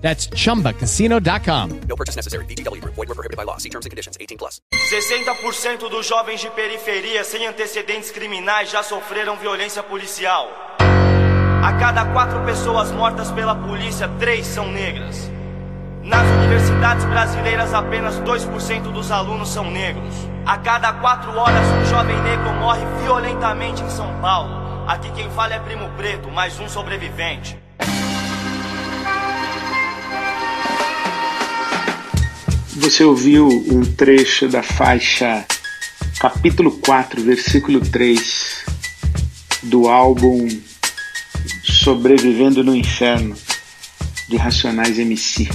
That's chumbacasino.com. No purchase necessary. VGW Group. Void were prohibited by law. See terms and conditions. 18 plus. 60% dos jovens de periferia sem antecedentes criminais já sofreram violência policial. A cada quatro pessoas mortas pela polícia, três são negras. Nas universidades brasileiras, apenas 2% dos alunos são negros. A cada quatro horas, um jovem negro morre violentamente em São Paulo. Aqui quem fala é Primo Preto, mais um sobrevivente. Você ouviu um trecho da faixa capítulo 4, versículo 3 do álbum Sobrevivendo no Inferno de Racionais MC.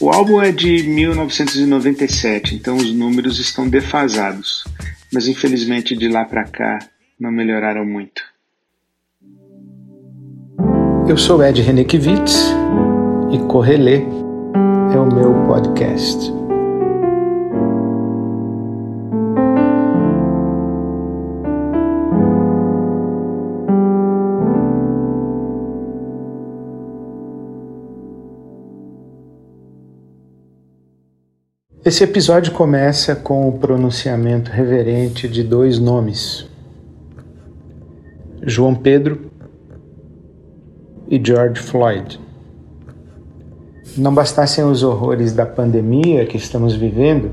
O álbum é de 1997, então os números estão defasados, mas infelizmente de lá para cá não melhoraram muito. Eu sou Ed Renekiewicz e Correlê é o meu podcast. Esse episódio começa com o pronunciamento reverente de dois nomes: João Pedro e George Floyd. Não bastassem os horrores da pandemia que estamos vivendo,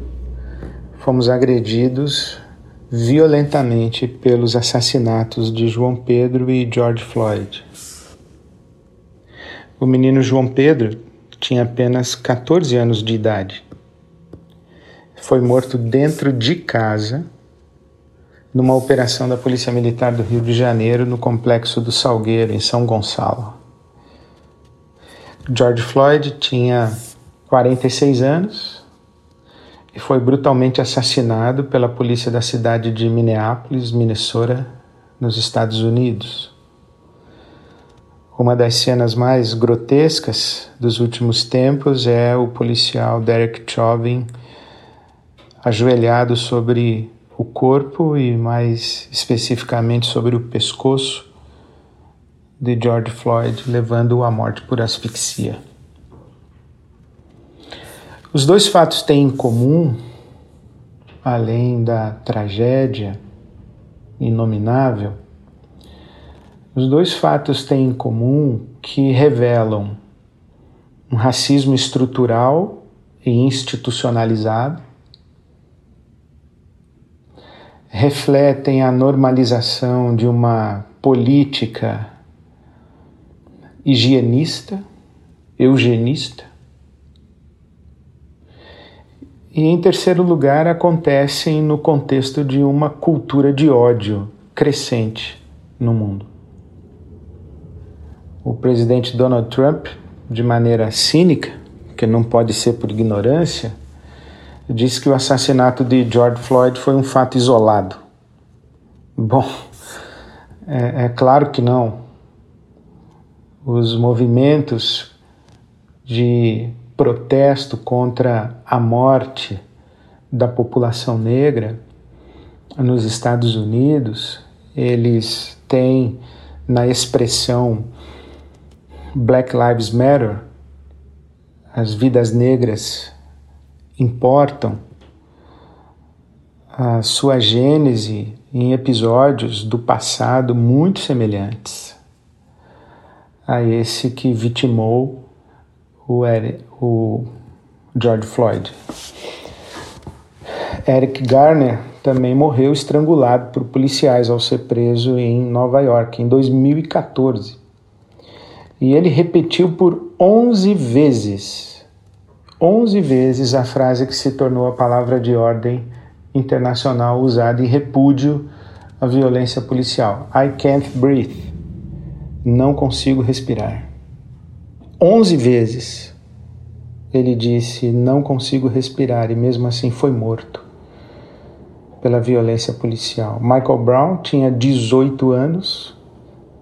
fomos agredidos violentamente pelos assassinatos de João Pedro e George Floyd. O menino João Pedro tinha apenas 14 anos de idade foi morto dentro de casa numa operação da Polícia Militar do Rio de Janeiro no complexo do Salgueiro, em São Gonçalo. George Floyd tinha 46 anos e foi brutalmente assassinado pela polícia da cidade de Minneapolis, Minnesota, nos Estados Unidos. Uma das cenas mais grotescas dos últimos tempos é o policial Derek Chauvin ajoelhado sobre o corpo e mais especificamente sobre o pescoço de George Floyd, levando-o à morte por asfixia. Os dois fatos têm em comum, além da tragédia inominável, os dois fatos têm em comum que revelam um racismo estrutural e institucionalizado refletem a normalização de uma política higienista, eugenista. E em terceiro lugar, acontecem no contexto de uma cultura de ódio crescente no mundo. O presidente Donald Trump, de maneira cínica, que não pode ser por ignorância, disse que o assassinato de George Floyd foi um fato isolado. Bom, é, é claro que não. Os movimentos de protesto contra a morte da população negra nos Estados Unidos, eles têm na expressão Black Lives Matter, as vidas negras importam a sua gênese em episódios do passado muito semelhantes a esse que vitimou o, Eric, o George Floyd. Eric Garner também morreu estrangulado por policiais ao ser preso em Nova York em 2014. E ele repetiu por 11 vezes 11 vezes a frase que se tornou a palavra de ordem internacional usada em repúdio à violência policial. I can't breathe. Não consigo respirar. 11 vezes ele disse não consigo respirar e mesmo assim foi morto pela violência policial. Michael Brown tinha 18 anos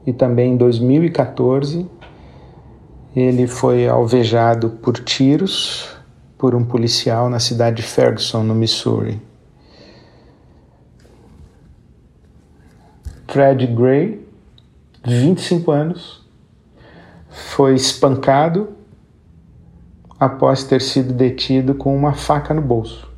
e também em 2014 ele foi alvejado por tiros por um policial na cidade de Ferguson, no Missouri. Fred Gray, 25 anos, foi espancado após ter sido detido com uma faca no bolso.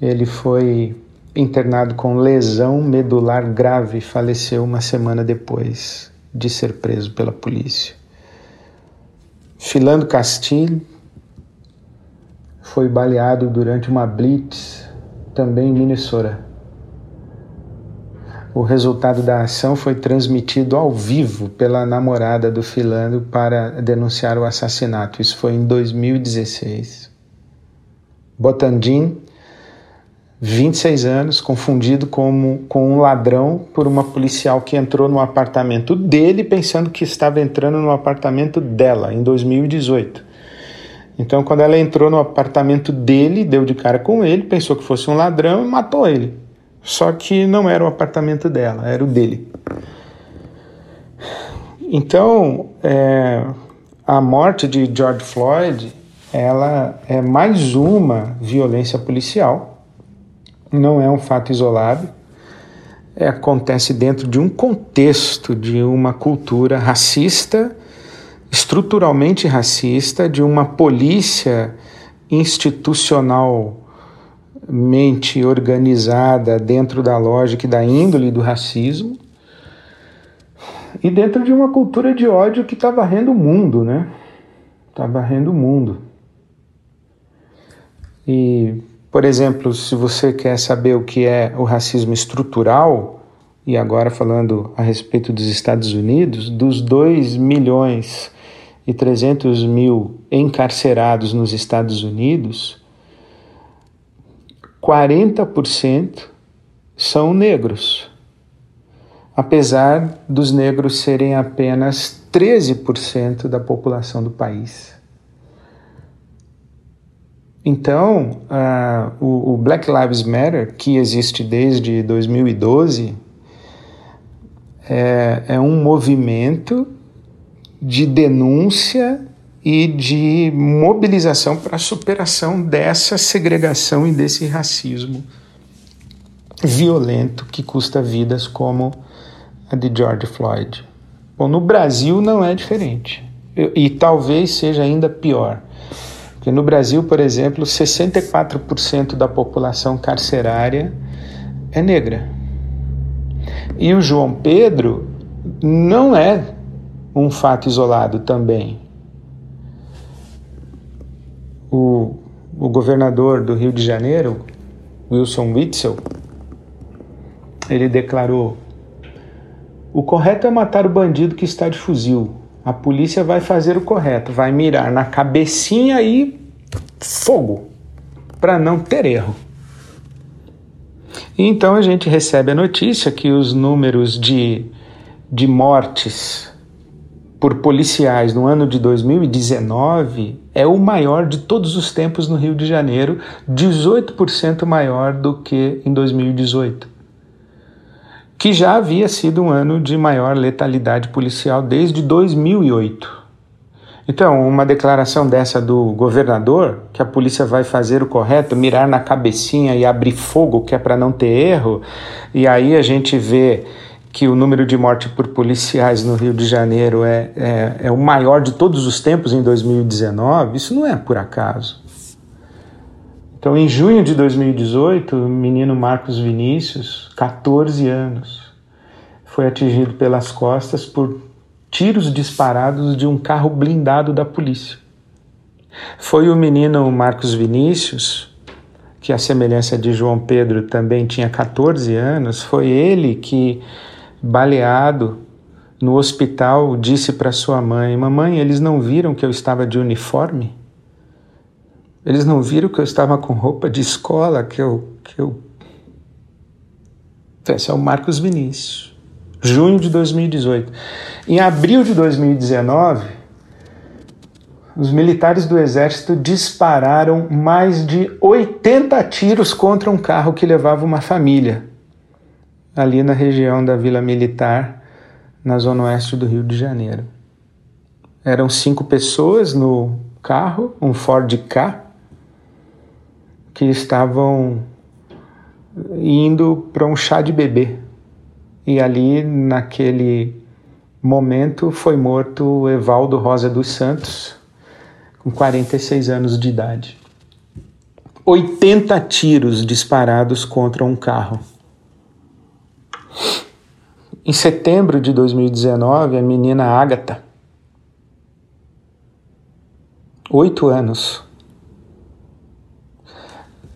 Ele foi internado com lesão medular grave e faleceu uma semana depois de ser preso pela polícia. Filando Castilho foi baleado durante uma blitz também em Minnesota. O resultado da ação foi transmitido ao vivo pela namorada do Filando para denunciar o assassinato. Isso foi em 2016. Botandin 26 anos, confundido como, com um ladrão por uma policial que entrou no apartamento dele pensando que estava entrando no apartamento dela em 2018. Então, quando ela entrou no apartamento dele, deu de cara com ele, pensou que fosse um ladrão e matou ele. Só que não era o apartamento dela, era o dele. Então, é, a morte de George Floyd, ela é mais uma violência policial não é um fato isolado, é, acontece dentro de um contexto de uma cultura racista, estruturalmente racista, de uma polícia institucionalmente organizada dentro da lógica e da índole do racismo, e dentro de uma cultura de ódio que está varrendo o mundo, né? Está varrendo o mundo. E por exemplo, se você quer saber o que é o racismo estrutural, e agora falando a respeito dos Estados Unidos, dos 2 milhões e 300 mil encarcerados nos Estados Unidos, 40% são negros, apesar dos negros serem apenas 13% da população do país. Então, uh, o, o, Black Lives Matter, que existe desde 2012, é, é um movimento de denúncia e de mobilização para a superação dessa segregação e desse racismo violento que custa vidas como a de George Floyd. Bom, no Brasil não é diferente e, e talvez seja ainda pior. Porque no Brasil, por exemplo, 64% da população carcerária é negra. E o João Pedro não é um fato isolado também. O, o governador do Rio de Janeiro, Wilson Witzel, ele declarou: o correto é matar o bandido que está de fuzil. A polícia vai fazer o correto, vai mirar na cabecinha e fogo, para não ter erro. E então a gente recebe a notícia que os números de, de mortes por policiais no ano de 2019 é o maior de todos os tempos no Rio de Janeiro, 18% maior do que em 2018 que já havia sido um ano de maior letalidade policial desde 2008. Então, uma declaração dessa do governador, que a polícia vai fazer o correto, mirar na cabecinha e abrir fogo, que é para não ter erro, e aí a gente vê que o número de mortes por policiais no Rio de Janeiro é, é, é o maior de todos os tempos em 2019, isso não é por acaso. Então, em junho de 2018, o menino Marcos Vinícius, 14 anos, foi atingido pelas costas por tiros disparados de um carro blindado da polícia. Foi o menino Marcos Vinícius, que a semelhança de João Pedro também tinha 14 anos, foi ele que, baleado no hospital, disse para sua mãe: Mamãe, eles não viram que eu estava de uniforme? Eles não viram que eu estava com roupa de escola, que eu. Que eu... Esse é o Marcos Vinícius, junho de 2018. Em abril de 2019, os militares do exército dispararam mais de 80 tiros contra um carro que levava uma família, ali na região da Vila Militar, na zona oeste do Rio de Janeiro. Eram cinco pessoas no carro, um Ford K, que estavam indo para um chá de bebê. E ali, naquele momento, foi morto Evaldo Rosa dos Santos, com 46 anos de idade. 80 tiros disparados contra um carro. Em setembro de 2019, a menina Agatha, oito anos,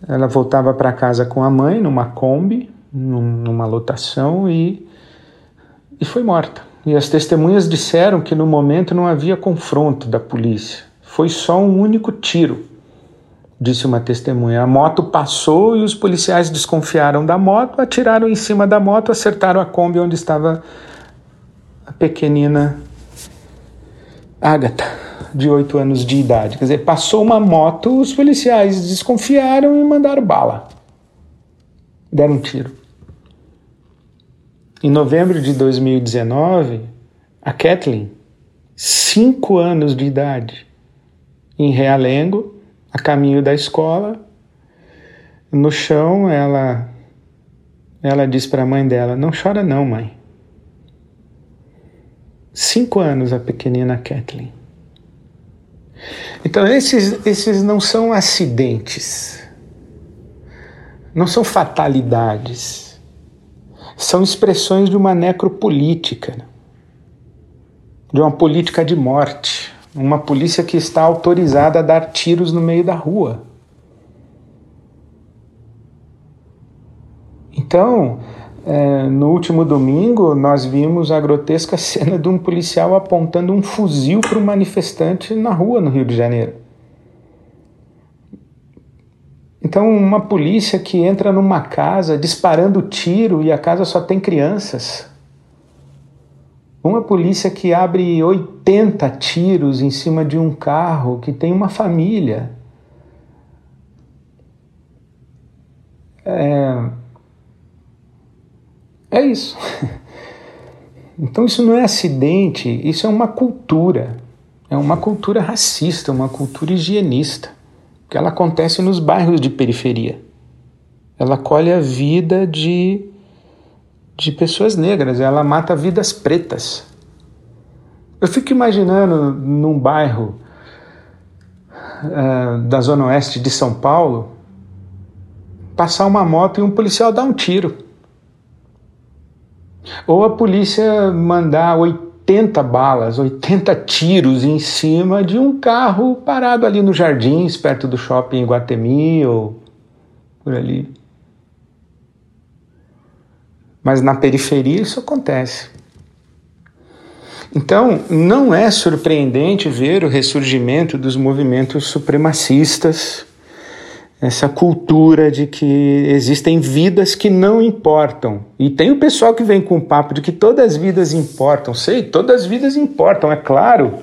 ela voltava para casa com a mãe numa Kombi, numa lotação e, e foi morta. E as testemunhas disseram que no momento não havia confronto da polícia. Foi só um único tiro, disse uma testemunha. A moto passou e os policiais desconfiaram da moto, atiraram em cima da moto, acertaram a Kombi onde estava a pequenina Agatha de 8 anos de idade. Quer dizer, passou uma moto, os policiais desconfiaram e mandaram bala. Deram um tiro. Em novembro de 2019, a Kathleen, 5 anos de idade, em Realengo, a caminho da escola, no chão, ela ela disse para a mãe dela: Não chora, não, mãe. Cinco anos a pequenina Kathleen. Então, esses, esses não são acidentes, não são fatalidades, são expressões de uma necropolítica, de uma política de morte, uma polícia que está autorizada a dar tiros no meio da rua. Então, é, no último domingo, nós vimos a grotesca cena de um policial apontando um fuzil para um manifestante na rua no Rio de Janeiro. Então, uma polícia que entra numa casa disparando tiro e a casa só tem crianças. Uma polícia que abre 80 tiros em cima de um carro que tem uma família. É é isso. Então isso não é acidente, isso é uma cultura. É uma cultura racista, uma cultura higienista, que ela acontece nos bairros de periferia. Ela colhe a vida de, de pessoas negras, ela mata vidas pretas. Eu fico imaginando num bairro uh, da zona oeste de São Paulo passar uma moto e um policial dar um tiro. Ou a polícia mandar 80 balas, 80 tiros em cima de um carro parado ali nos jardins, perto do shopping Guatemi ou por ali. Mas na periferia isso acontece. Então, não é surpreendente ver o ressurgimento dos movimentos supremacistas essa cultura de que existem vidas que não importam. E tem o pessoal que vem com o papo de que todas as vidas importam. Sei, todas as vidas importam, é claro.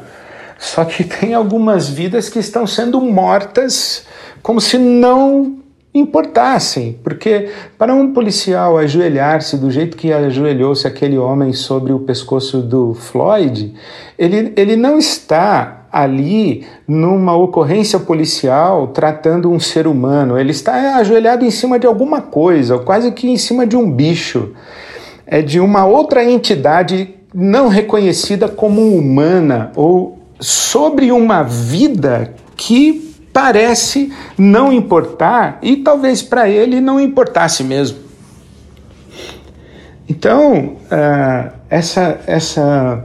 Só que tem algumas vidas que estão sendo mortas como se não importassem, porque para um policial ajoelhar-se do jeito que ajoelhou-se aquele homem sobre o pescoço do Floyd, ele, ele não está ali numa ocorrência policial tratando um ser humano. Ele está ajoelhado em cima de alguma coisa, quase que em cima de um bicho. É de uma outra entidade não reconhecida como humana ou sobre uma vida que parece não importar e talvez para ele não importasse mesmo. Então, uh, essa, essa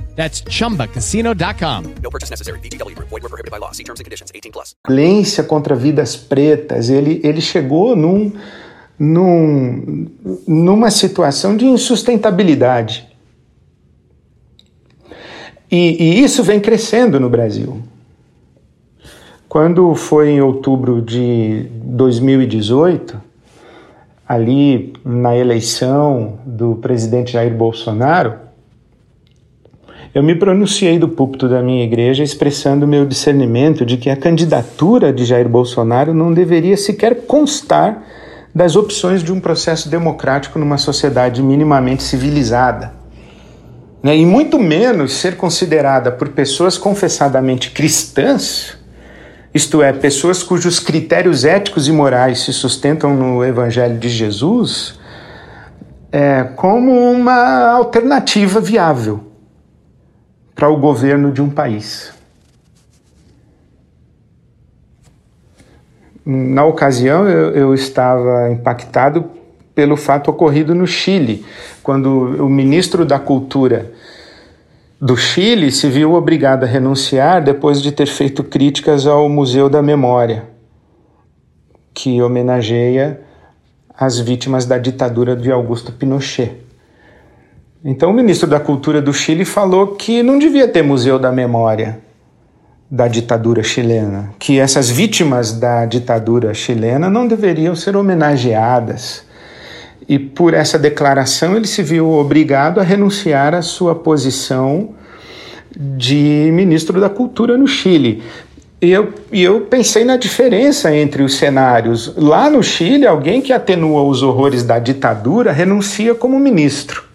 That's chumbacasino.com. No purchase necessary. VGW Group. Void were prohibited by law. See terms and conditions. 18 plus. violência contra vidas pretas, ele, ele chegou num, num, numa situação de insustentabilidade. E, e isso vem crescendo no Brasil. Quando foi em outubro de 2018, ali na eleição do presidente Jair Bolsonaro, eu me pronunciei do púlpito da minha igreja expressando meu discernimento de que a candidatura de Jair Bolsonaro não deveria sequer constar das opções de um processo democrático numa sociedade minimamente civilizada. Né? E muito menos ser considerada por pessoas confessadamente cristãs, isto é, pessoas cujos critérios éticos e morais se sustentam no Evangelho de Jesus, é, como uma alternativa viável para o governo de um país. Na ocasião, eu, eu, estava impactado pelo fato ocorrido no Chile, quando o ministro da Cultura do Chile se viu obrigado a renunciar depois de ter feito críticas ao Museu da Memória, que homenageia as vítimas da ditadura de Augusto Pinochet. Então, o ministro da Cultura do Chile falou que não devia ter Museu da Memória da ditadura chilena, que essas vítimas da ditadura chilena não deveriam ser homenageadas. E por essa declaração, ele se viu obrigado a renunciar à sua posição de ministro da Cultura no Chile. E eu, e eu pensei na diferença entre os cenários. Lá no Chile, alguém que atenua os horrores da ditadura renuncia como ministro.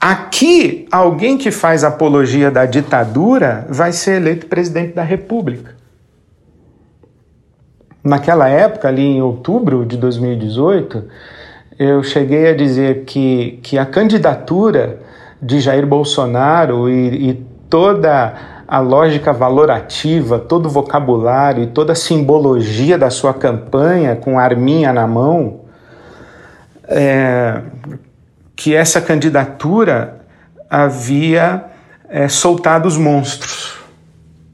Aqui, alguém que faz apologia da ditadura vai ser eleito presidente da República. Naquela época, ali em outubro de 2018, eu cheguei a dizer que, que a candidatura de Jair Bolsonaro e, e toda a lógica valorativa, todo o vocabulário e toda a simbologia da sua campanha com arminha na mão, é, que essa candidatura havia é, soltado os monstros.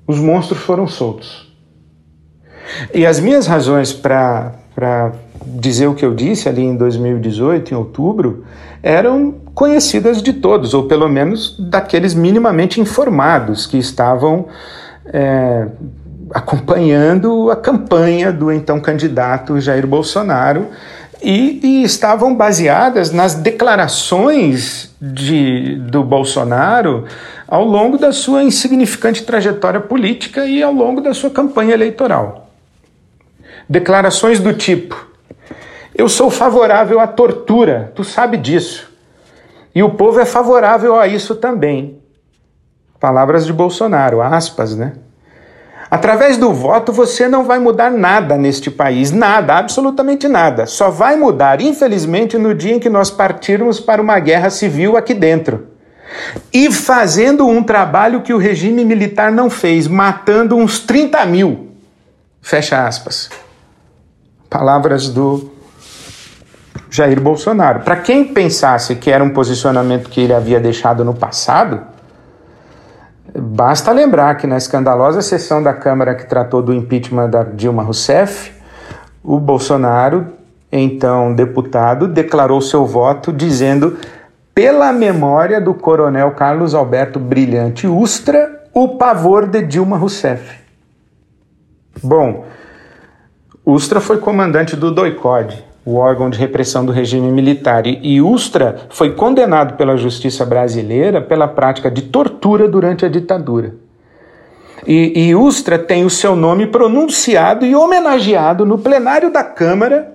Os monstros foram soltos. E as minhas razões para dizer o que eu disse ali em 2018, em outubro, eram conhecidas de todos, ou pelo menos daqueles minimamente informados que estavam é, acompanhando a campanha do então candidato Jair Bolsonaro e, e estavam baseadas nas declarações de, do Bolsonaro ao longo da sua insignificante trajetória política e ao longo da sua campanha eleitoral. Declarações do tipo: Eu sou favorável à tortura, tu sabe disso. E o povo é favorável a isso também. Palavras de Bolsonaro, aspas, né? Através do voto você não vai mudar nada neste país, nada, absolutamente nada. Só vai mudar, infelizmente, no dia em que nós partirmos para uma guerra civil aqui dentro. E fazendo um trabalho que o regime militar não fez, matando uns 30 mil. Fecha aspas. Palavras do Jair Bolsonaro. Para quem pensasse que era um posicionamento que ele havia deixado no passado, Basta lembrar que na escandalosa sessão da Câmara que tratou do impeachment da Dilma Rousseff, o Bolsonaro, então deputado, declarou seu voto dizendo pela memória do coronel Carlos Alberto Brilhante Ustra, o pavor de Dilma Rousseff. Bom, Ustra foi comandante do DOICOD, o órgão de repressão do regime militar. E Ustra foi condenado pela justiça brasileira pela prática de tortura durante a ditadura. E, e Ustra tem o seu nome pronunciado e homenageado no plenário da Câmara,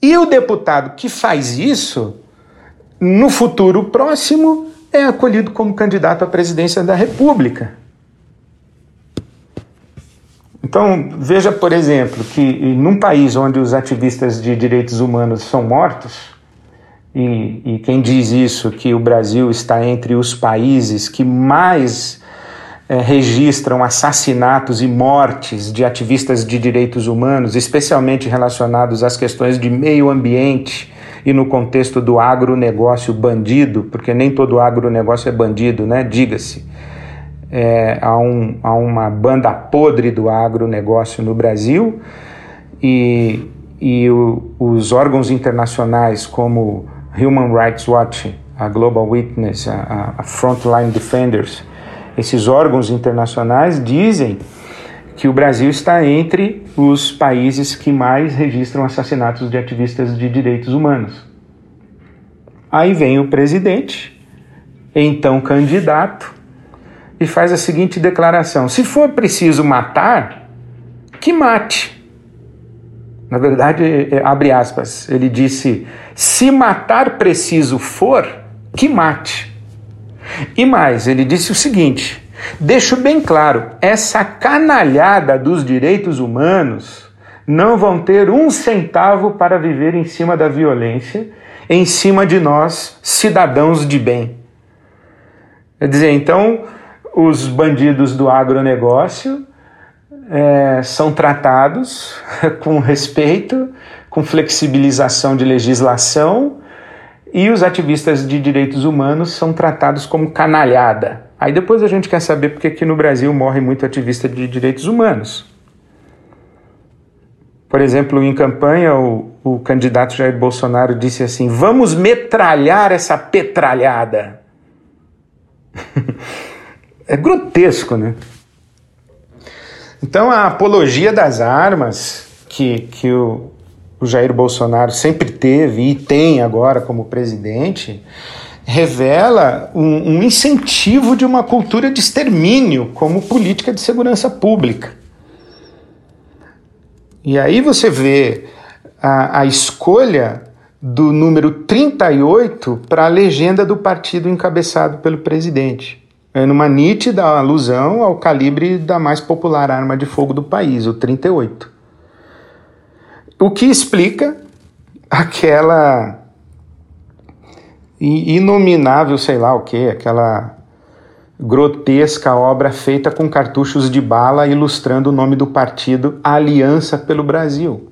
e o deputado que faz isso, no futuro próximo, é acolhido como candidato à presidência da República. Então, veja, por exemplo, que num país onde os ativistas de direitos humanos são mortos, e, e, quem diz isso, que o Brasil está entre os países que mais é, registram assassinatos e mortes de ativistas de direitos humanos, especialmente relacionados às questões de meio ambiente e no contexto do agronegócio bandido, porque nem todo agronegócio é bandido, né? Diga-se. É, há, um, há uma banda podre do agronegócio no Brasil e, e o, os órgãos internacionais como Human Rights Watch, a Global Witness, a, a Frontline Defenders, esses órgãos internacionais dizem que o Brasil está entre os países que mais registram assassinatos de ativistas de direitos humanos. Aí vem o presidente, então candidato, e faz a seguinte declaração: se for preciso matar, que mate. Na verdade, é, abre aspas, ele disse: se matar preciso for, que mate. E mais, ele disse o seguinte: deixo bem claro, essa canalhada dos direitos humanos não vão ter um centavo para viver em cima da violência, em cima de nós, cidadãos de bem. Quer dizer, então, os bandidos do agronegócio é, são tratados com respeito, com flexibilização de legislação, e os ativistas de direitos humanos são tratados como canalhada. Aí depois a gente quer saber porque aqui no Brasil morre muito ativista de direitos humanos. Por exemplo, em campanha, o, o candidato Jair Bolsonaro disse assim: vamos metralhar essa petralhada. é grotesco, né? Então, a apologia das armas que, que o, o Jair Bolsonaro sempre teve e tem agora como presidente revela um, um, incentivo de uma cultura de extermínio como política de segurança pública. E aí você vê a, a escolha do número 38 para a legenda do partido encabeçado pelo presidente numa nítida alusão ao calibre da mais popular arma de fogo do país, o 38. O que explica aquela inominável, sei lá o que, aquela grotesca obra feita com cartuchos de bala ilustrando o nome do partido Aliança pelo Brasil.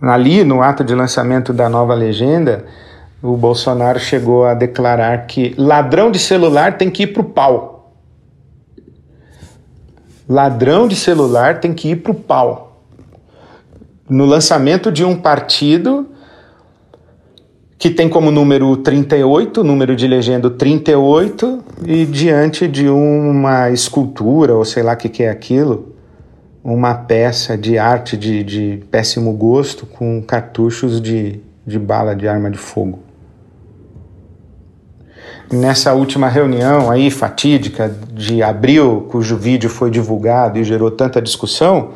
Ali, no ato de lançamento da nova legenda, o Bolsonaro chegou a declarar que ladrão de celular tem que ir para o pau. Ladrão de celular tem que ir para o pau. No lançamento de um partido que tem como número 38, número de legenda 38, e diante de uma escultura, ou sei lá o que, que é aquilo, uma peça de arte de, de péssimo gosto com cartuchos de, de bala de arma de fogo nessa última reunião aí fatídica de abril, cujo vídeo foi divulgado e gerou tanta discussão,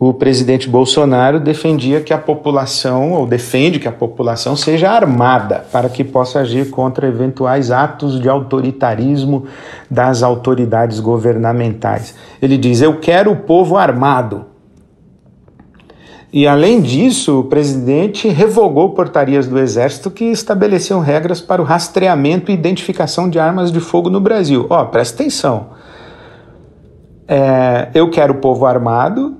o presidente Bolsonaro defendia que a população, ou defende que a população seja armada para que possa agir contra eventuais atos de autoritarismo das autoridades governamentais. Ele diz: Eu quero o povo armado. E além disso, o presidente revogou portarias do Exército que estabeleciam regras para o rastreamento e identificação de armas de fogo no Brasil. Ó, oh, presta atenção. É, eu quero o povo armado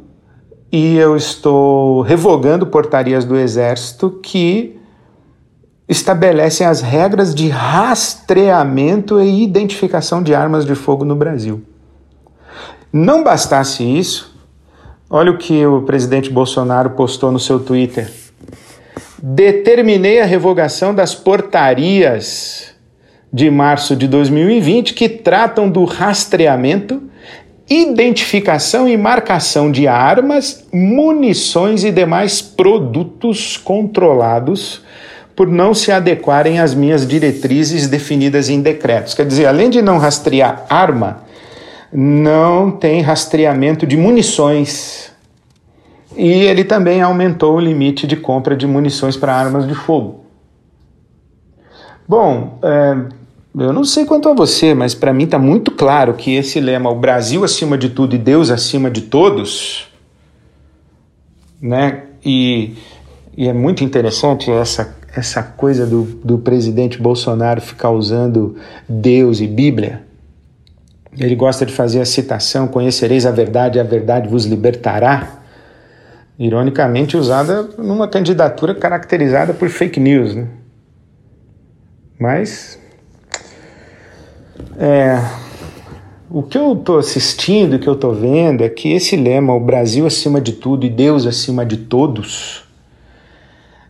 e eu estou revogando portarias do Exército que estabelecem as regras de rastreamento e identificação de armas de fogo no Brasil. Não bastasse isso, Olha o que o presidente Bolsonaro postou no seu Twitter. Determinei a revogação das portarias de março de 2020 que tratam do rastreamento, identificação e marcação de armas, munições e demais produtos controlados por não se adequarem às minhas diretrizes definidas em decretos. Quer dizer, além de não rastrear arma, não tem rastreamento de munições. E ele também aumentou o limite de compra de munições para armas de fogo. Bom, é, eu não sei quanto a você, mas para mim está muito claro que esse lema, o Brasil acima de tudo e Deus acima de todos, né? E, e é muito interessante essa, essa coisa do, do presidente Bolsonaro ficar usando Deus e Bíblia. Ele gosta de fazer a citação: Conhecereis a verdade, a verdade vos libertará. Ironicamente usada numa candidatura caracterizada por fake news. Né? Mas. É, o que eu estou assistindo, o que eu estou vendo é que esse lema, o Brasil acima de tudo e Deus acima de todos,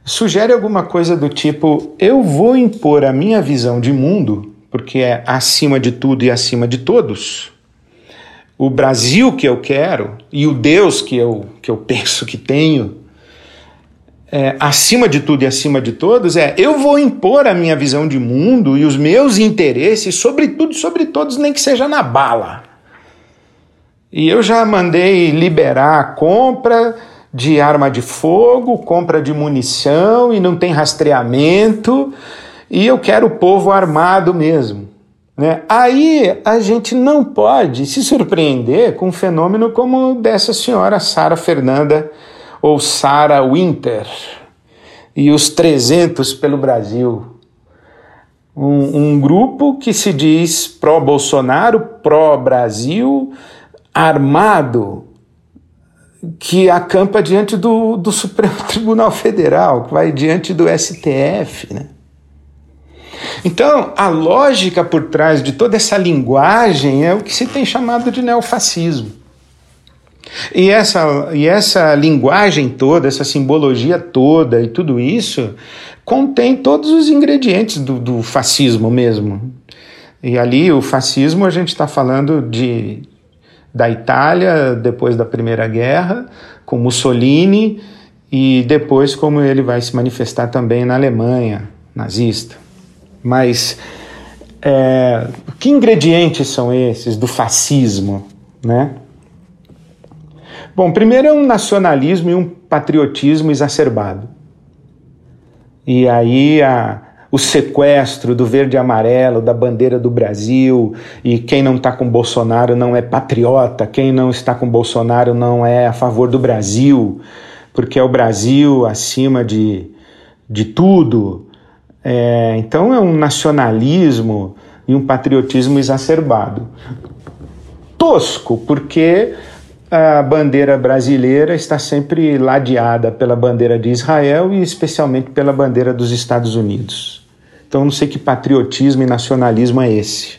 sugere alguma coisa do tipo: eu vou impor a minha visão de mundo, porque é acima de tudo e acima de todos. O Brasil que eu quero e o Deus que eu, que eu penso que tenho, é, acima de tudo e acima de todos, é eu vou impor a minha visão de mundo e os meus interesses sobre tudo e sobre todos, nem que seja na bala. E eu já mandei liberar a compra de arma de fogo, compra de munição e não tem rastreamento, e eu quero o povo armado mesmo. Né? Aí a gente não pode se surpreender com um fenômeno como dessa senhora Sara Fernanda ou Sarah Winter e os 300 pelo Brasil. Um, um grupo que se diz pró-Bolsonaro, pró-Brasil, armado, que acampa diante do, do Supremo Tribunal Federal, que vai diante do STF. Né? Então, a lógica por trás de toda essa linguagem é o que se tem chamado de neofascismo. E essa, e essa linguagem toda, essa simbologia toda e tudo isso contém todos os ingredientes do, do fascismo mesmo. E ali o fascismo a gente está falando de da Itália depois da Primeira Guerra, com Mussolini e depois como ele vai se manifestar também na Alemanha nazista. Mas é, que ingredientes são esses do fascismo, né? Bom, primeiro é um nacionalismo e um patriotismo exacerbado. E aí a, o sequestro do verde e amarelo, da bandeira do Brasil, e quem não está com Bolsonaro não é patriota, quem não está com Bolsonaro não é a favor do Brasil, porque é o Brasil acima de, de tudo. É, então é um nacionalismo e um patriotismo exacerbado. Tosco, porque a bandeira brasileira está sempre ladeada pela bandeira de Israel e especialmente pela bandeira dos Estados Unidos. Então, não sei que patriotismo e nacionalismo é esse.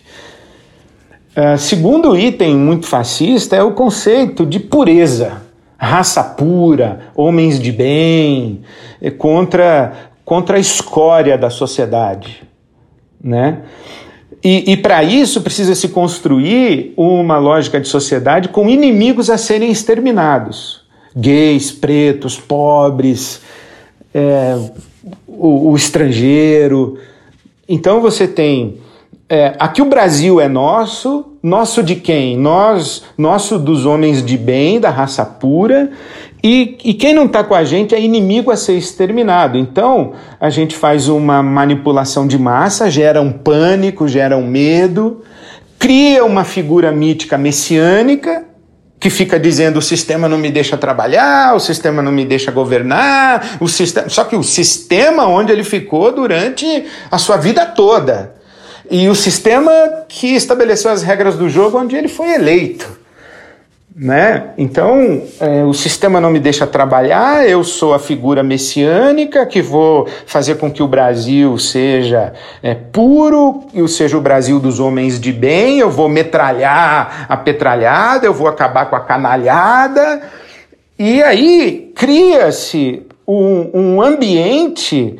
Uh, segundo item muito fascista é o conceito de pureza, raça pura, homens de bem, é contra, contra a escória da sociedade. Né? E, e para isso precisa se construir uma lógica de sociedade com inimigos a serem exterminados: gays, pretos, pobres, é, o, o, estrangeiro. Então você tem. É, aqui o Brasil é nosso, nosso de quem? Nós, nosso dos homens de bem, da raça pura, e, e quem não está com a gente é inimigo a ser exterminado. Então, a gente faz uma manipulação de massa, gera um pânico, gera um medo, cria uma figura mítica messiânica que fica dizendo o sistema não me deixa trabalhar, o sistema não me deixa governar, o sistema, só que o sistema onde ele ficou durante a sua vida toda. E o sistema que estabeleceu as regras do jogo onde ele foi eleito. Né? Então, é, o sistema não me deixa trabalhar, eu sou a figura messiânica que vou fazer com que o Brasil seja é, puro, e seja o Brasil dos homens de bem, eu vou metralhar a petralhada, eu vou acabar com a canalhada, e aí cria-se um, um ambiente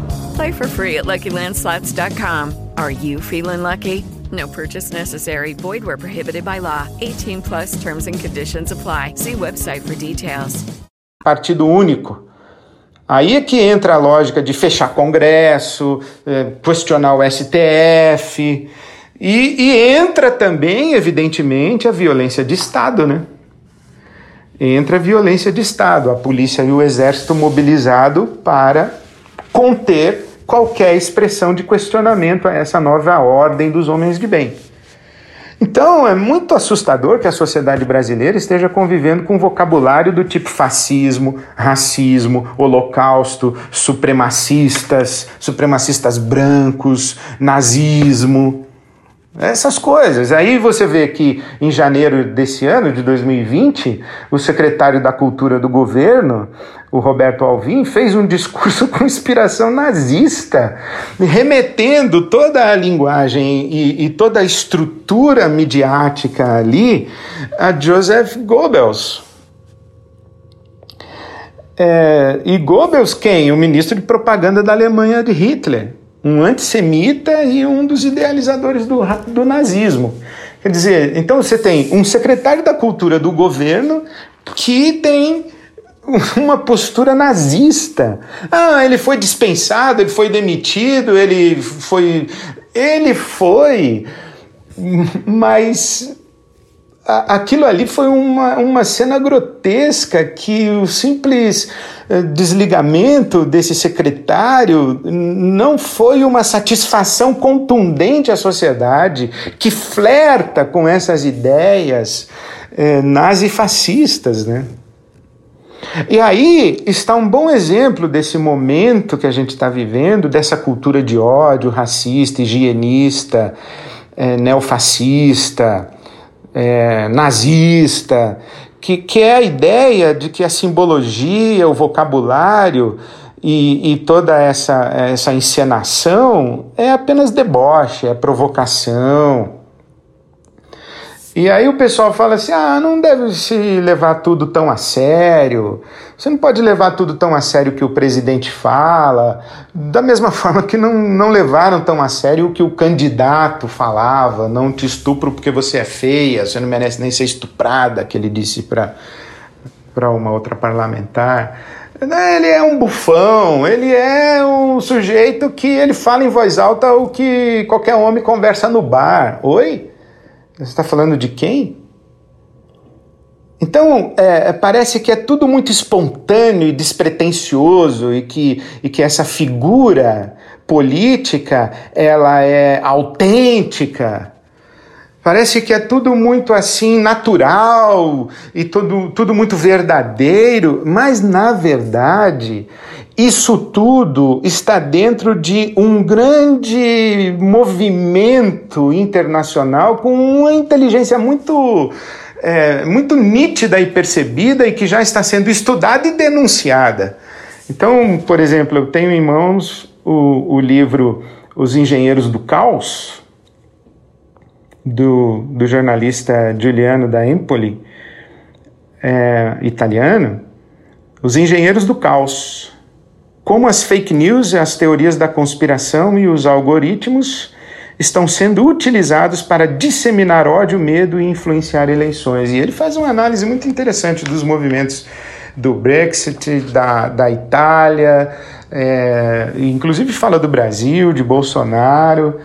Play for free at LuckyLandSlots.com. Are you feeling lucky? No purchase necessary. Void where prohibited by law. 18 plus terms and conditions apply. See website for details. Partido único. Aí é que entra a lógica de fechar Congresso, eh, questionar o STF. E, e entra também, evidentemente, a violência de Estado, né? Entra a violência de Estado, a polícia e o exército mobilizado para conter qualquer expressão de questionamento a essa nova ordem dos homens de bem. Então, é muito assustador que a sociedade brasileira esteja convivendo com um vocabulário do tipo fascismo, racismo, holocausto, supremacistas, supremacistas brancos, nazismo. Essas coisas. Aí você vê que em janeiro desse ano, de 2020, o secretário da Cultura do governo, o Roberto Alvim, fez um discurso com inspiração nazista, remetendo toda a linguagem e, e toda a estrutura midiática ali a Joseph Goebbels. É, e Goebbels quem? O ministro de propaganda da Alemanha de Hitler um antissemita e um dos idealizadores do, do nazismo. Quer dizer, então você tem um secretário da cultura do governo que tem uma postura nazista. Ah, ele foi dispensado, ele foi demitido, ele foi. Ele foi. Mas aquilo ali foi uma, uma cena grotesca que o simples eh, desligamento desse secretário não foi uma satisfação contundente à sociedade que flerta com essas ideias eh, nazifascistas, né? E aí está um bom exemplo desse momento que a gente está vivendo, dessa cultura de ódio racista, higienista, eh, neofascista, é, nazista, que, que é a ideia de que a simbologia, o vocabulário e, e toda essa, essa encenação é apenas deboche, é provocação. E aí o pessoal fala assim: ah, não deve se levar tudo tão a sério. Você não pode levar tudo tão a sério que o presidente fala, da mesma forma que não, não levaram tão a sério o que o candidato falava. Não te estupro porque você é feia, você não merece nem ser estuprada, que ele disse para uma outra parlamentar. Ele é um bufão, ele é um sujeito que ele fala em voz alta o que qualquer homem conversa no bar. Oi? Você está falando de quem? Então, é, é, parece que é tudo muito espontâneo e despretensioso e que, e que essa figura política ela é autêntica. Parece que é tudo muito assim natural e tudo, tudo muito verdadeiro, mas na verdade isso tudo está dentro de um grande movimento internacional com uma inteligência muito, é, muito nítida e percebida e que já está sendo estudada e denunciada. Então, por exemplo, eu tenho em mãos o, o livro Os Engenheiros do Caos, do, do jornalista Giuliano da Empoli, é, italiano, Os Engenheiros do Caos como as fake news, as teorias da conspiração e os algoritmos estão sendo utilizados para disseminar ódio, medo e influenciar eleições. E ele faz uma análise muito interessante dos movimentos do Brexit, da, da Itália, é, inclusive fala do Brasil, de Bolsonaro.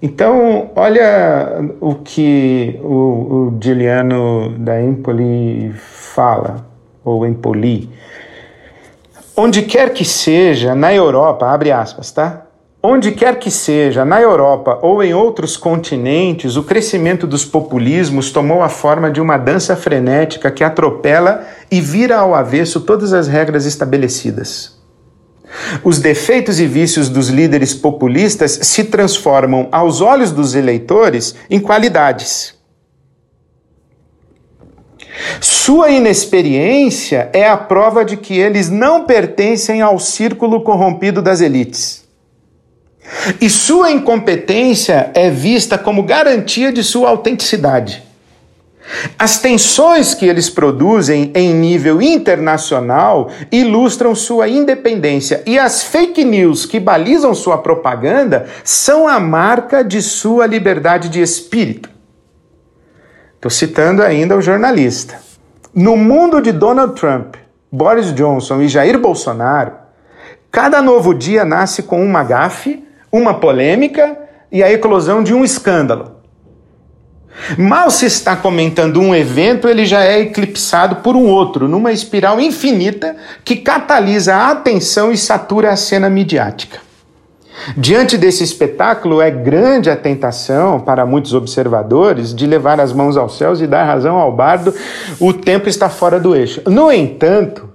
Então, olha o que o, o Giuliano da Empoli fala, ou Empoli. Onde quer que seja, na Europa, abre aspas, tá? Onde quer que seja, na Europa ou em outros continentes, o crescimento dos populismos tomou a forma de uma dança frenética que atropela e vira ao avesso todas as regras estabelecidas. Os defeitos e vícios dos líderes populistas se transformam, aos olhos dos eleitores, em qualidades. Sua inexperiência é a prova de que eles não pertencem ao círculo corrompido das elites. E sua incompetência é vista como garantia de sua autenticidade. As tensões que eles produzem em nível internacional ilustram sua independência e as fake news que balizam sua propaganda são a marca de sua liberdade de espírito. Estou citando ainda o jornalista. No mundo de Donald Trump, Boris Johnson e Jair Bolsonaro, cada novo dia nasce com uma gafe, uma polêmica e a eclosão de um escândalo. Mal se está comentando um evento, ele já é eclipsado por um outro, numa espiral infinita que catalisa a atenção e satura a cena midiática. Diante desse espetáculo, é grande a tentação para muitos observadores de levar as mãos aos céus e dar razão ao bardo, o tempo está fora do eixo. No entanto,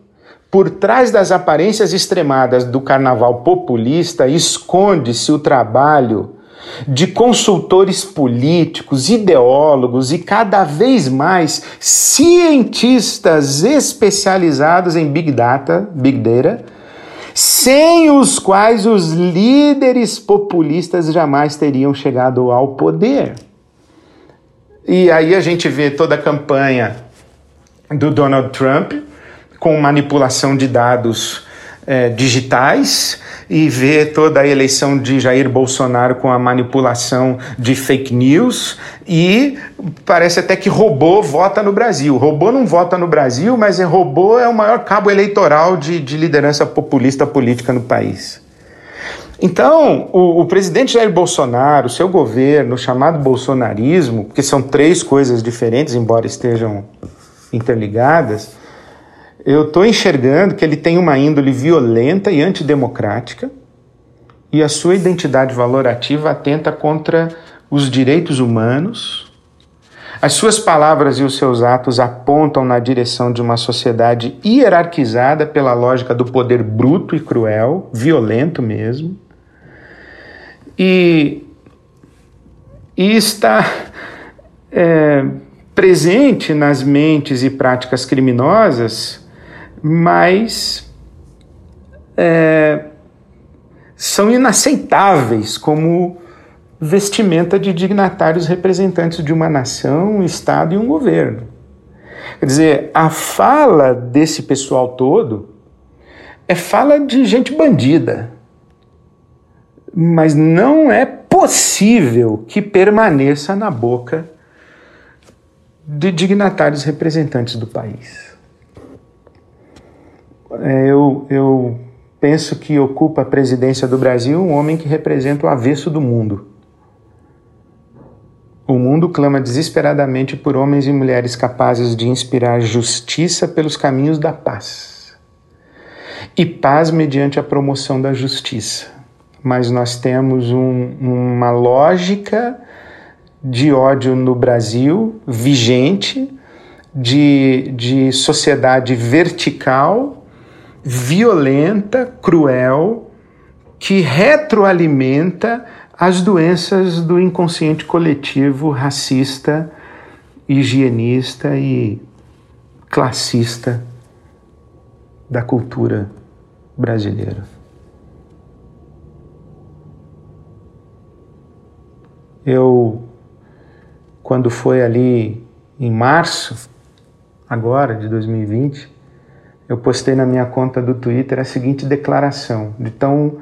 por trás das aparências extremadas do carnaval populista, esconde-se o trabalho de consultores políticos, ideólogos e cada vez mais cientistas especializados em Big Data, Big Data, sem os quais os líderes populistas jamais teriam chegado ao poder. E aí a gente vê toda a campanha do Donald Trump com manipulação de dados é, digitais e ver toda a eleição de Jair Bolsonaro com a manipulação de fake news e parece até que robô vota no Brasil. Robô não vota no Brasil, mas é robô é o maior cabo eleitoral de, de liderança populista política no país. Então, o, o, presidente Jair Bolsonaro, seu governo, chamado bolsonarismo, que são três coisas diferentes, embora estejam interligadas, eu estou enxergando que ele tem uma índole violenta e antidemocrática e a sua identidade valorativa atenta contra os direitos humanos. As suas palavras e os seus atos apontam na direção de uma sociedade hierarquizada pela lógica do poder bruto e cruel, violento mesmo. E, e está é, presente nas mentes e práticas criminosas mas é, são inaceitáveis como vestimenta de dignatários representantes de uma nação, um Estado e um governo. Quer dizer, a fala desse pessoal todo é fala de gente bandida. Mas não é possível que permaneça na boca de dignatários representantes do país. É, eu, eu penso que ocupa a presidência do Brasil um homem que representa o avesso do mundo. O mundo clama desesperadamente por homens e mulheres capazes de inspirar justiça pelos caminhos da paz. E paz mediante a promoção da justiça. Mas nós temos um, uma lógica de ódio no Brasil vigente, de, de sociedade vertical violenta, cruel, que retroalimenta as doenças do inconsciente coletivo racista, higienista e classista da cultura brasileira. Eu, quando foi ali em março, agora de 2020, eu postei na minha conta do Twitter a seguinte declaração, de tão,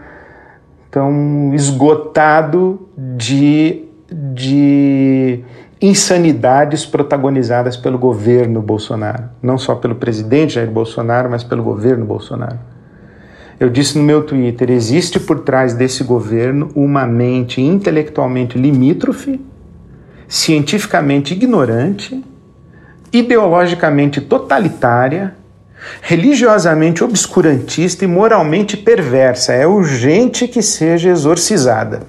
tão esgotado de, de insanidades protagonizadas pelo governo Bolsonaro. Não só pelo presidente Jair Bolsonaro, mas pelo governo Bolsonaro. Eu disse no meu Twitter: existe por trás desse governo uma mente intelectualmente limítrofe, cientificamente ignorante, ideologicamente totalitária religiosamente obscurantista e moralmente perversa. É urgente que seja exorcizada.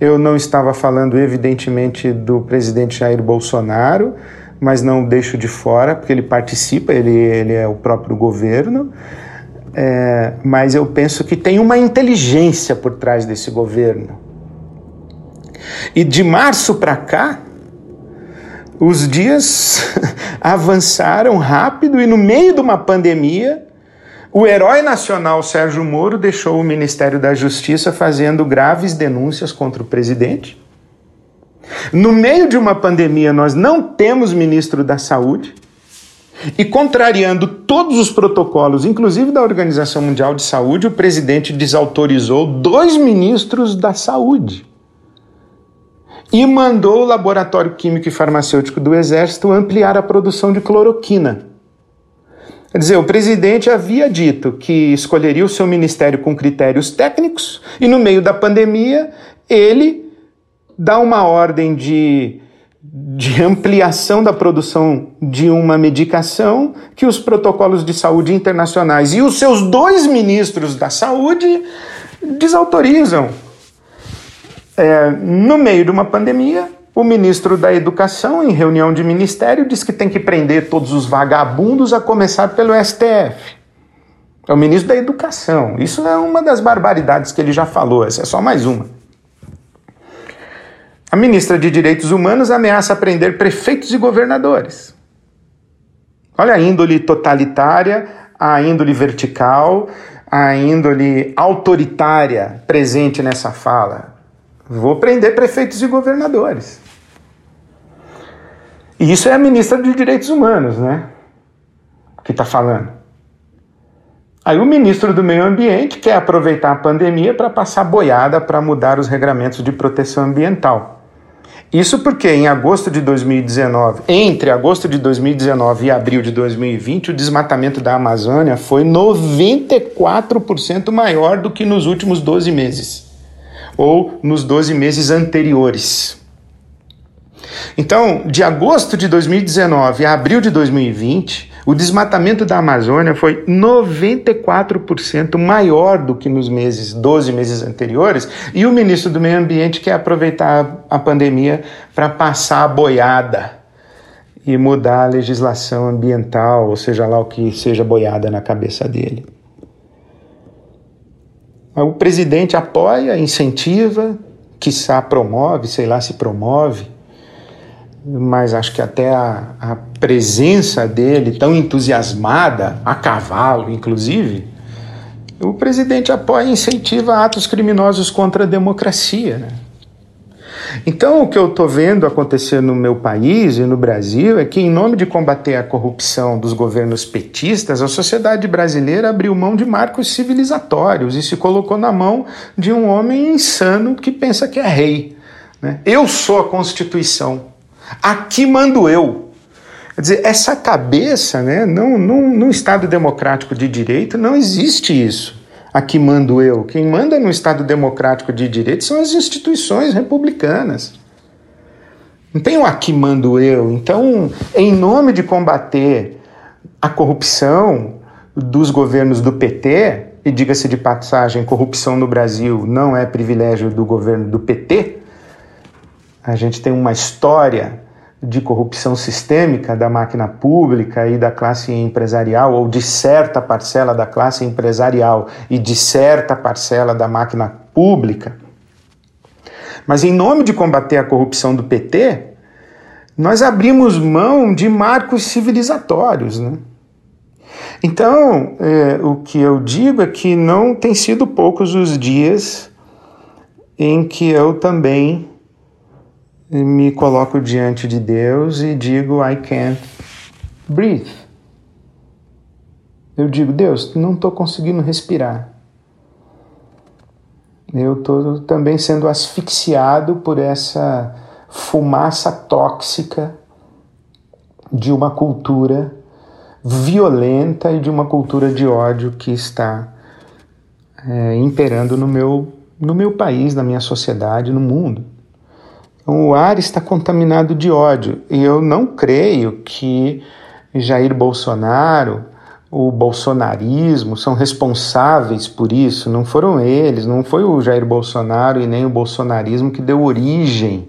Eu não estava falando, evidentemente, do presidente Jair Bolsonaro, mas não deixo de fora, porque ele participa, ele, ele é o próprio governo. É, mas eu penso que tem uma inteligência por trás desse governo. E de março para cá, os dias avançaram rápido e no meio de uma pandemia, o herói nacional Sérgio Moro deixou o Ministério da Justiça fazendo graves denúncias contra o presidente. No meio de uma pandemia, nós não temos ministro da Saúde. E contrariando todos os protocolos, inclusive da Organização Mundial de Saúde, o presidente desautorizou dois ministros da Saúde e mandou o Laboratório Químico e Farmacêutico do Exército ampliar a produção de cloroquina. Quer dizer, o presidente havia dito que escolheria o seu ministério com critérios técnicos e, no meio da pandemia, ele dá uma ordem de, de ampliação da produção de uma medicação que os protocolos de saúde internacionais e os seus dois ministros da saúde desautorizam. É, no meio de uma pandemia, o ministro da Educação, em reunião de ministério, diz que tem que prender todos os vagabundos, a começar pelo STF. É o ministro da Educação. Isso é uma das barbaridades que ele já falou, essa é só mais uma. A ministra de Direitos Humanos ameaça prender prefeitos e governadores. Olha a índole totalitária, a índole vertical, a índole autoritária presente nessa fala. Vou prender prefeitos e governadores. E isso é a ministra de Direitos Humanos, né? Que está falando. Aí o ministro do Meio Ambiente quer aproveitar a pandemia para passar boiada para mudar os regramentos de proteção ambiental. Isso porque em agosto de 2019, entre agosto de 2019 e abril de 2020, o desmatamento da Amazônia foi 94% maior do que nos últimos 12 meses, ou nos 12 meses anteriores. Então, de agosto de 2019 a abril de 2020, o desmatamento da Amazônia foi 94% maior do que nos meses, 12 meses anteriores, e o ministro do Meio Ambiente quer aproveitar a pandemia para passar a boiada e mudar a legislação ambiental, ou seja lá o que seja boiada na cabeça dele. O presidente apoia, incentiva, quiçá promove, sei lá se promove, mas acho que até a, a, presença dele, tão entusiasmada, a cavalo, inclusive, o presidente apoia e incentiva atos criminosos contra a democracia. Né? Então, o que eu estou vendo acontecer no meu país e no Brasil é que, em nome de combater a corrupção dos governos petistas, a sociedade brasileira abriu mão de marcos civilizatórios e se colocou na mão de um homem insano que pensa que é rei. Né? Eu sou a Constituição. Aqui mando eu. Quer dizer, essa cabeça, né, não, não, num Estado democrático de direito, não existe isso. Aqui mando eu. Quem manda no Estado democrático de direito são as instituições republicanas. Não tem o aqui mando eu. Então, em nome de combater a corrupção dos governos do PT, e diga-se de passagem, corrupção no Brasil não é privilégio do governo do PT, a gente tem uma história de corrupção sistêmica da máquina pública e da classe empresarial, ou de certa parcela da classe empresarial e de certa parcela da máquina pública. Mas em nome de combater a corrupção do PT, nós abrimos mão de marcos civilizatórios. Né? Então, é, o que eu digo é que não tem sido poucos os dias em que eu também me coloco diante de Deus e digo: I can't breathe. Eu digo: Deus, não estou conseguindo respirar. Eu estou também sendo asfixiado por essa fumaça tóxica de uma cultura violenta e de uma cultura de ódio que está é, imperando no meu, no meu país, na minha sociedade, no mundo. Então, o ar está contaminado de ódio. E eu não creio que Jair Bolsonaro, o bolsonarismo, são responsáveis por isso. Não foram eles, não foi o Jair Bolsonaro e nem o bolsonarismo que deu origem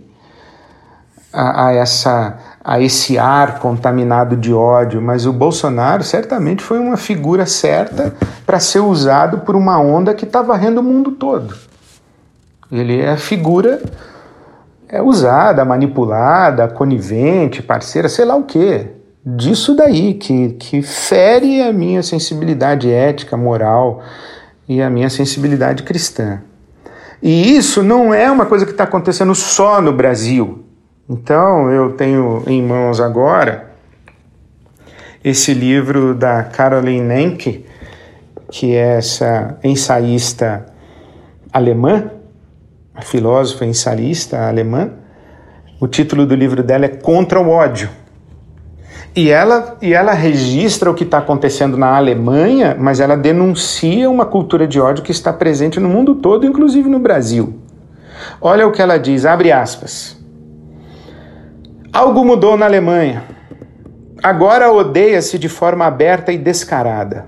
a, a essa a esse ar contaminado de ódio, mas o Bolsonaro certamente foi uma figura certa para ser usado por uma onda que está varrendo o mundo todo. Ele é a figura é usada, manipulada, conivente, parceira, sei lá o quê. disso daí, que, que fere a minha sensibilidade ética, moral e a minha sensibilidade cristã. E isso não é uma coisa que está acontecendo só no Brasil. Então, eu tenho em mãos agora esse livro da Caroline Nenke, que é essa ensaísta alemã, a filósofa ensaísta alemã. O título do livro dela é Contra o Ódio. E ela, e ela registra o que está acontecendo na Alemanha, mas ela denuncia uma cultura de ódio que está presente no mundo todo, inclusive no Brasil. Olha o que ela diz, abre aspas. Algo mudou na Alemanha. Agora odeia-se de forma aberta e descarada.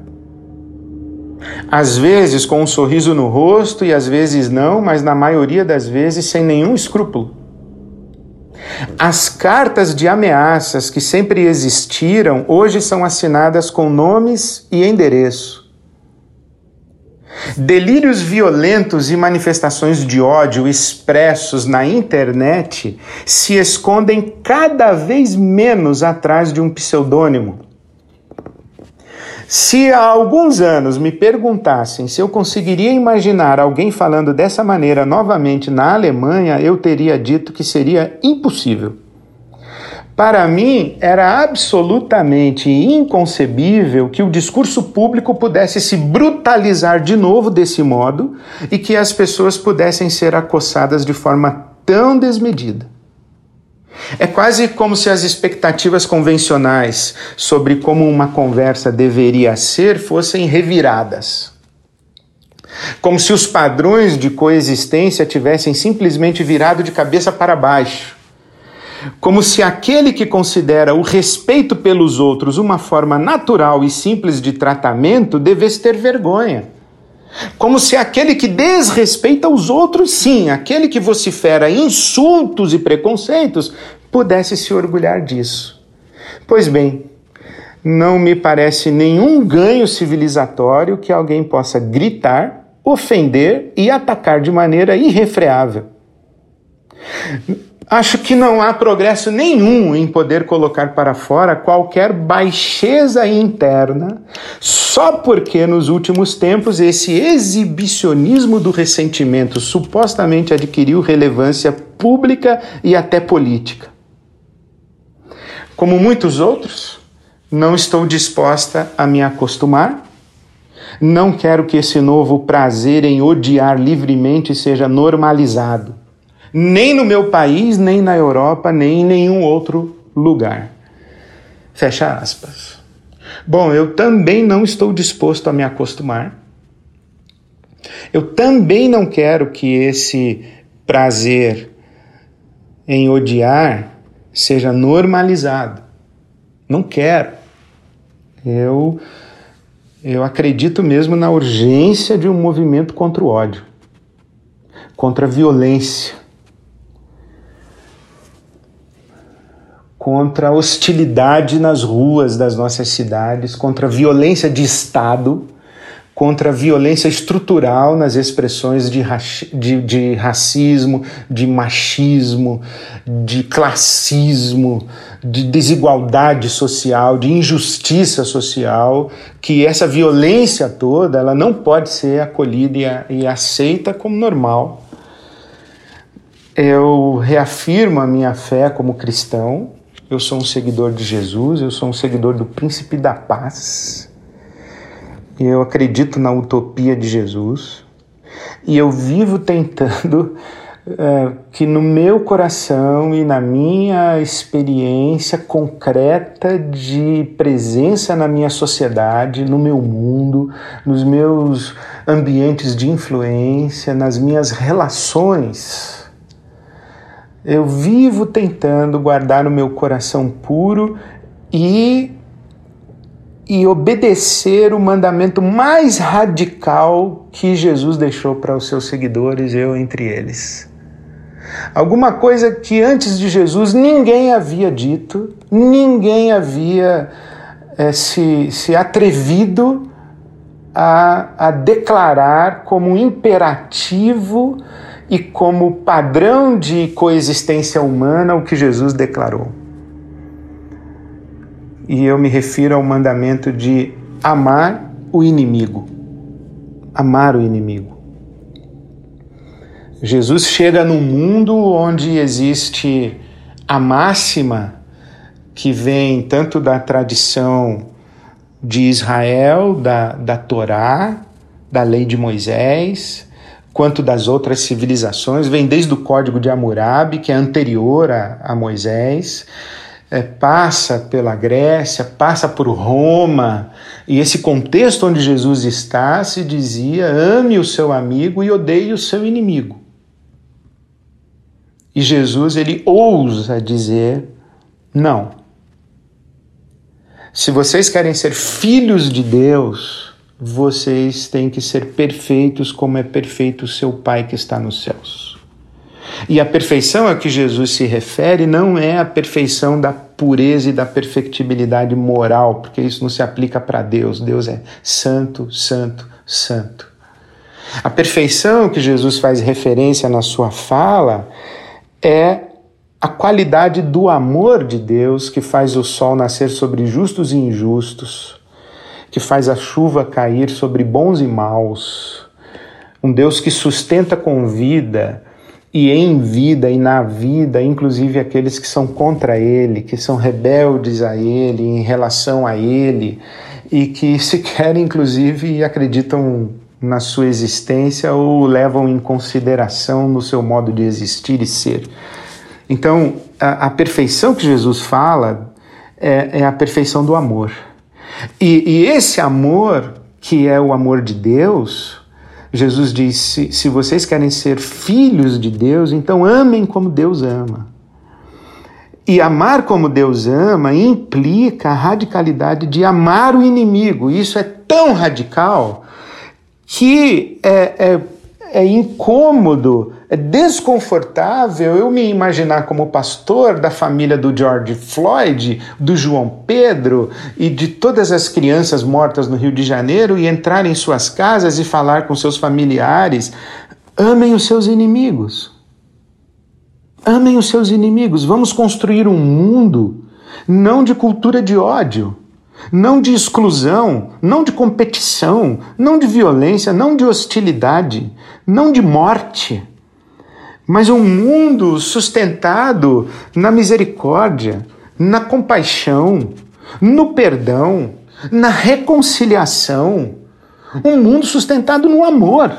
Às vezes com um sorriso no rosto e às vezes não, mas na maioria das vezes sem nenhum escrúpulo. As cartas de ameaças que sempre existiram hoje são assinadas com nomes e endereço. Delírios violentos e manifestações de ódio expressos na internet se escondem cada vez menos atrás de um pseudônimo. Se há alguns anos me perguntassem se eu conseguiria imaginar alguém falando dessa maneira novamente na Alemanha, eu teria dito que seria impossível. Para mim, era absolutamente inconcebível que o discurso público pudesse se brutalizar de novo desse modo e que as pessoas pudessem ser acossadas de forma tão desmedida. É quase como se as expectativas convencionais sobre como uma conversa deveria ser fossem reviradas. Como se os padrões de coexistência tivessem simplesmente virado de cabeça para baixo. Como se aquele que considera o respeito pelos outros uma forma natural e simples de tratamento devesse ter vergonha. Como se aquele que desrespeita os outros, sim, aquele que vocifera insultos e preconceitos, pudesse se orgulhar disso. Pois bem, não me parece nenhum ganho civilizatório que alguém possa gritar, ofender e atacar de maneira irrefreável. Acho que não há progresso nenhum em poder colocar para fora qualquer baixeza interna, só porque nos últimos tempos esse exibicionismo do ressentimento supostamente adquiriu relevância pública e até política. Como muitos outros, não estou disposta a me acostumar. Não quero que esse novo prazer em odiar livremente seja normalizado nem no meu país, nem na Europa, nem em nenhum outro lugar. Fecha aspas. Bom, eu também não estou disposto a me acostumar. Eu também não quero que esse prazer em odiar seja normalizado. Não quero. Eu eu acredito mesmo na urgência de um movimento contra o ódio, contra a violência, contra a hostilidade nas ruas das nossas cidades, contra a violência de Estado, contra a violência estrutural nas expressões de, de, de racismo, de machismo, de classismo, de desigualdade social, de injustiça social, que essa violência toda ela não pode ser acolhida e, e aceita como normal. Eu reafirmo a minha fé como cristão, eu sou um seguidor de Jesus, eu sou um seguidor do príncipe da paz. Eu acredito na utopia de Jesus. E eu vivo tentando é, que no meu coração e na minha experiência concreta de presença na minha sociedade, no meu mundo, nos meus ambientes de influência, nas minhas relações eu vivo tentando guardar o meu coração puro e e obedecer o mandamento mais radical que Jesus deixou para os seus seguidores, eu entre eles. Alguma coisa que antes de Jesus ninguém havia dito, ninguém havia é, se, se atrevido a, a declarar como imperativo e como padrão de coexistência humana o que Jesus declarou. e eu me refiro ao mandamento de amar o inimigo. Amar o inimigo. Jesus chega num mundo onde existe a máxima que vem tanto da tradição de Israel, da, da Torá, da lei de Moisés, quanto das outras civilizações, vem desde o Código de Hammurabi, que é anterior a, a Moisés, é, passa pela Grécia, passa por Roma, e esse contexto onde Jesus está se dizia: ame o seu amigo e odeie o seu inimigo. E Jesus ele ousa dizer: não. Se vocês querem ser filhos de Deus, vocês têm que ser perfeitos como é perfeito o seu Pai que está nos céus. E a perfeição a que Jesus se refere não é a perfeição da pureza e da perfectibilidade moral, porque isso não se aplica para Deus. Deus é santo, santo, santo. A perfeição que Jesus faz referência na sua fala é a qualidade do amor de Deus que faz o sol nascer sobre justos e injustos, que faz a chuva cair sobre bons e maus. Um Deus que sustenta com vida e em vida e na vida, inclusive aqueles que são contra Ele, que são rebeldes a Ele, em relação a Ele, e que sequer, inclusive, acreditam na sua existência ou levam em consideração no seu modo de existir e ser. Então, a, a perfeição que Jesus fala é, é, a perfeição do amor. E, e, esse amor, que é o amor de Deus, Jesus disse: se vocês querem ser filhos de Deus, então amem como Deus ama. E amar como Deus ama implica a radicalidade de amar o inimigo. Isso é tão radical que é, é, é incômodo, é desconfortável eu me imaginar como pastor da família do George Floyd, do João Pedro e de todas as crianças mortas no Rio de Janeiro e entrar em suas casas e falar com seus familiares: amem os seus inimigos. Amem os seus inimigos. Vamos construir um mundo não de cultura de ódio não de exclusão, não de competição, não de violência, não de hostilidade, não de morte, mas um mundo sustentado na misericórdia, na compaixão, no perdão, na reconciliação, um mundo sustentado no amor.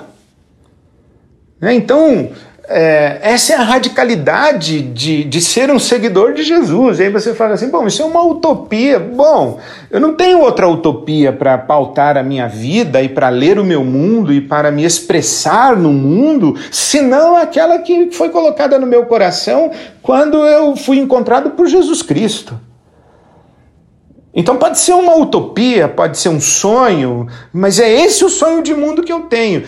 Então, é, essa é a radicalidade de, de ser um seguidor de Jesus. E aí você fala assim: bom, isso é uma utopia. Bom, eu não tenho outra utopia para pautar a minha vida e para ler o meu mundo e para me expressar no mundo, senão aquela que foi colocada no meu coração quando eu fui encontrado por Jesus Cristo. Então pode ser uma utopia, pode ser um sonho, mas é esse o sonho de mundo que eu tenho.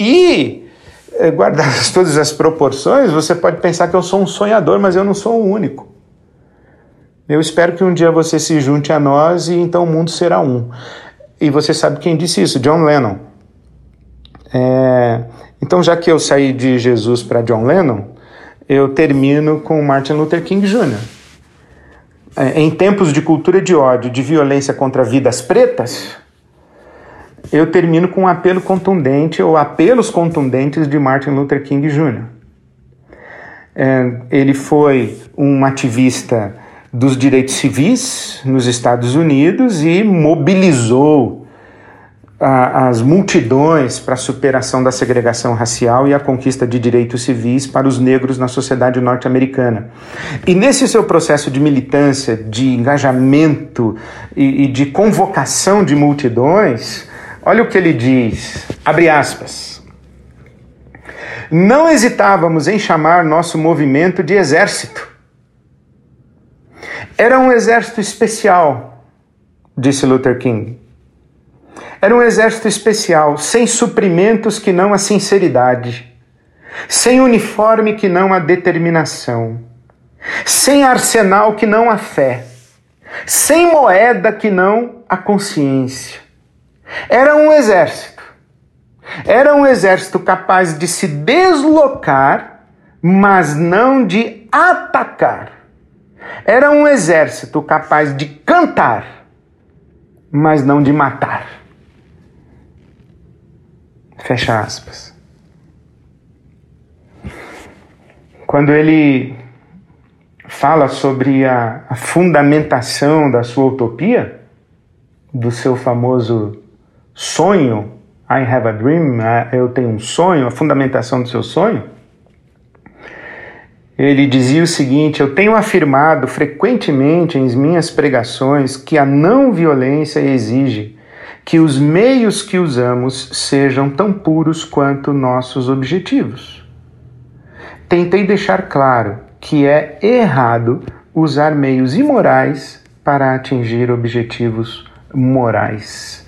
E guardadas todas as proporções, você pode pensar que eu sou um sonhador, mas eu não sou o único. Eu espero que um dia você se junte a nós e então o mundo será um. E você sabe quem disse isso? John Lennon. É... Então, já que eu saí de Jesus para John Lennon, eu termino com Martin Luther King Jr. É, em tempos de cultura de ódio, de violência contra vidas pretas, eu termino com um apelo contundente, ou apelos contundentes de Martin Luther King Jr. É, ele foi um ativista dos direitos civis nos Estados Unidos e mobilizou a, as multidões para a superação da segregação racial e a conquista de direitos civis para os negros na sociedade norte-americana. E nesse seu processo de militância, de engajamento e, e de convocação de multidões, Olha o que ele diz, abre aspas. Não hesitávamos em chamar nosso movimento de exército. Era um exército especial, disse Luther King. Era um exército especial, sem suprimentos que não a sinceridade, sem uniforme que não a determinação, sem arsenal que não a fé, sem moeda que não a consciência era um exército. Era um exército capaz de se deslocar, mas não de atacar. Era um exército capaz de cantar, mas não de matar. Fecha aspas. Quando ele fala sobre a, a fundamentação da sua utopia, do seu famoso sonho, I have a dream, eu tenho um sonho, a fundamentação do seu sonho, ele dizia o seguinte: Eu tenho afirmado frequentemente em minhas pregações que a não violência exige que os meios que usamos sejam tão puros quanto nossos objetivos. Tentei deixar claro que é errado usar meios imorais para atingir objetivos morais.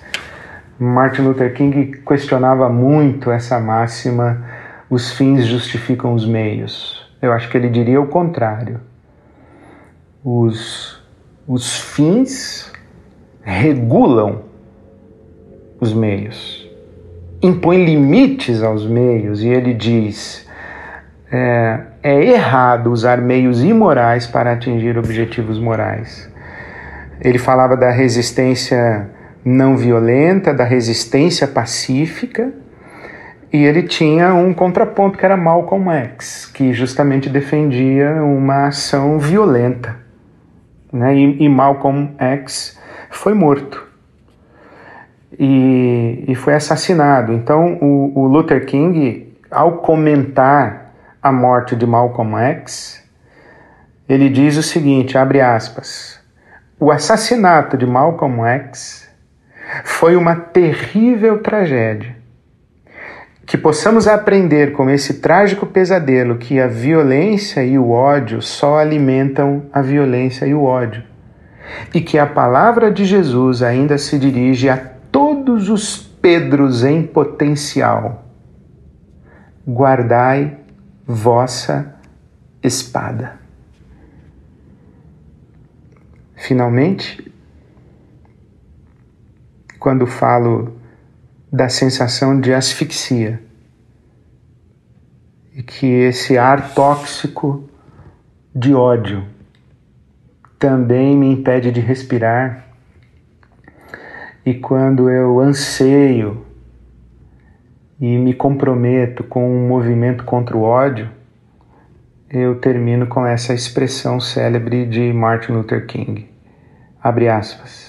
Martin Luther King questionava muito essa máxima: os fins justificam os meios. Eu acho que ele diria o contrário. Os, os fins regulam os meios, impõe limites aos meios, e ele diz: é, é errado usar meios imorais para atingir objetivos morais. Ele falava da resistência não violenta, da resistência pacífica, e ele tinha um contraponto que era Malcolm X, que justamente defendia uma ação violenta. Né? E, e Malcolm X foi morto e, e foi assassinado. Então, o, o Luther King, ao comentar a morte de Malcolm X, ele diz o seguinte, abre aspas, o assassinato de Malcolm X foi uma terrível tragédia. Que possamos aprender com esse trágico pesadelo que a violência e o ódio só alimentam a violência e o ódio. E que a palavra de Jesus ainda se dirige a todos os Pedros em potencial. Guardai vossa espada. Finalmente, quando falo da sensação de asfixia e que esse ar tóxico de ódio também me impede de respirar, e quando eu anseio e me comprometo com um movimento contra o ódio, eu termino com essa expressão célebre de Martin Luther King. Abre aspas.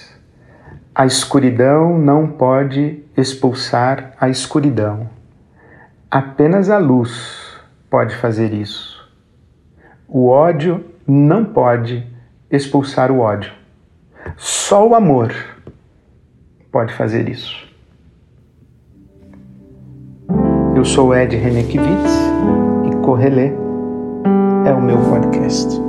A escuridão não pode expulsar a escuridão. Apenas a luz pode fazer isso. O ódio não pode expulsar o ódio. Só o amor pode fazer isso. Eu sou Ed Renekiewicz e Correlê é o meu podcast.